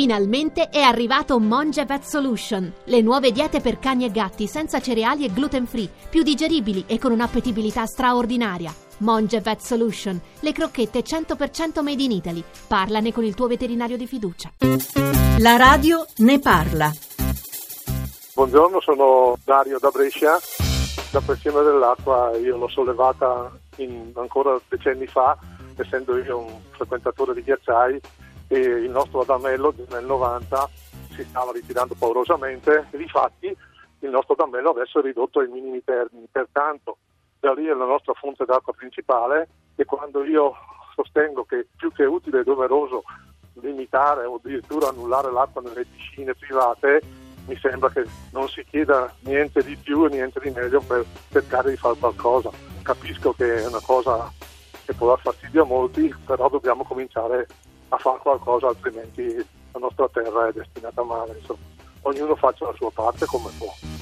Finalmente è arrivato Monge Vet Solution, le nuove diete per cani e gatti senza cereali e gluten free, più digeribili e con un'appetibilità straordinaria. Monge Vet Solution, le crocchette 100% made in Italy. Parlane con il tuo veterinario di fiducia. La radio ne parla. Buongiorno, sono Dario da Brescia. La pressione dell'acqua io l'ho sollevata in, ancora decenni fa, essendo io un frequentatore di ghiacciai e il nostro Adamello nel 90 si stava ritirando paurosamente. E difatti il nostro Adamello adesso è ridotto ai minimi termini, pertanto da lì è la nostra fonte d'acqua principale. E quando io sostengo che più che utile e doveroso limitare o addirittura annullare l'acqua nelle piscine private, mi sembra che non si chieda niente di più e niente di meglio per cercare di fare qualcosa. Capisco che è una cosa che può dar fastidio a molti, però dobbiamo cominciare a fare qualcosa, altrimenti la nostra terra è destinata a male. Insomma. Ognuno faccia la sua parte come può.